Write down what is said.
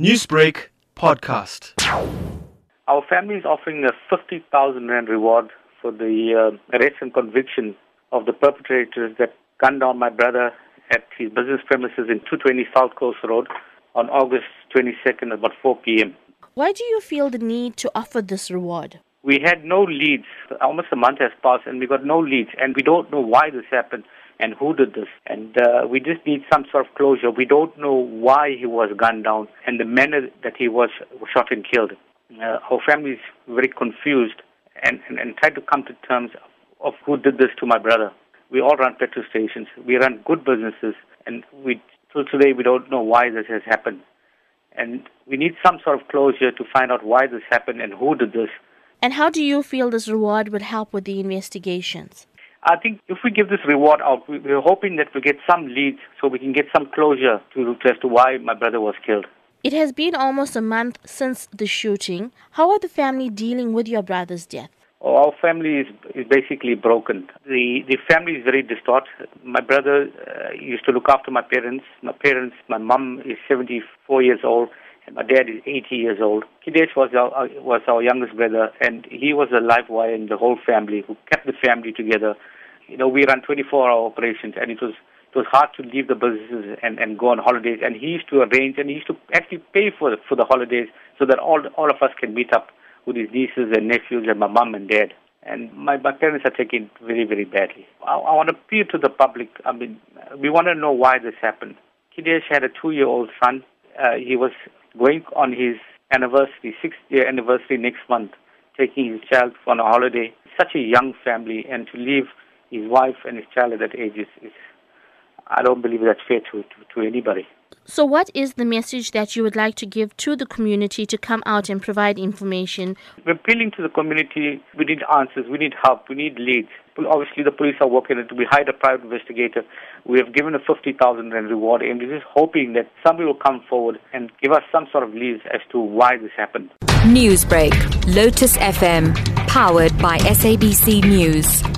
Newsbreak podcast. Our family is offering a 50,000 Rand reward for the uh, arrest and conviction of the perpetrators that gunned down my brother at his business premises in 220 South Coast Road on August 22nd at about 4 p.m. Why do you feel the need to offer this reward? We had no leads. Almost a month has passed and we got no leads and we don't know why this happened and who did this. And uh, we just need some sort of closure. We don't know why he was gunned down and the manner that he was shot and killed. Uh, our family is very confused and, and, and try to come to terms of who did this to my brother. We all run petrol stations. We run good businesses, and we till today we don't know why this has happened. And we need some sort of closure to find out why this happened and who did this. And how do you feel this reward would help with the investigations? I think if we give this reward out, we're hoping that we get some leads so we can get some closure to, as to why my brother was killed. It has been almost a month since the shooting. How are the family dealing with your brother's death? Oh, our family is, is basically broken. The the family is very distraught. My brother uh, used to look after my parents. My parents, my mom is 74 years old, and my dad is 80 years old. Kidesh was our uh, was our youngest brother, and he was a life wire in the whole family who kept the family together. You know, we run 24-hour operations, and it was it was hard to leave the businesses and, and go on holidays. And he used to arrange and he used to actually pay for for the holidays so that all all of us can meet up with his nieces and nephews and my mom and dad. And my, my parents are taking it very, very badly. I, I want to appeal to the public. I mean, we want to know why this happened. Kidesh had a two-year-old son. Uh, he was going on his anniversary, sixth-year anniversary next month, taking his child on a holiday. Such a young family, and to leave his wife and his child at that age is, is I don't believe that's fair to, to, to anybody. So, what is the message that you would like to give to the community to come out and provide information? We're appealing to the community. We need answers. We need help. We need leads. Obviously, the police are working it. We hired a private investigator. We have given a 50,000 rand reward, and we're just hoping that somebody will come forward and give us some sort of leads as to why this happened. Newsbreak, Lotus FM, powered by SABC News.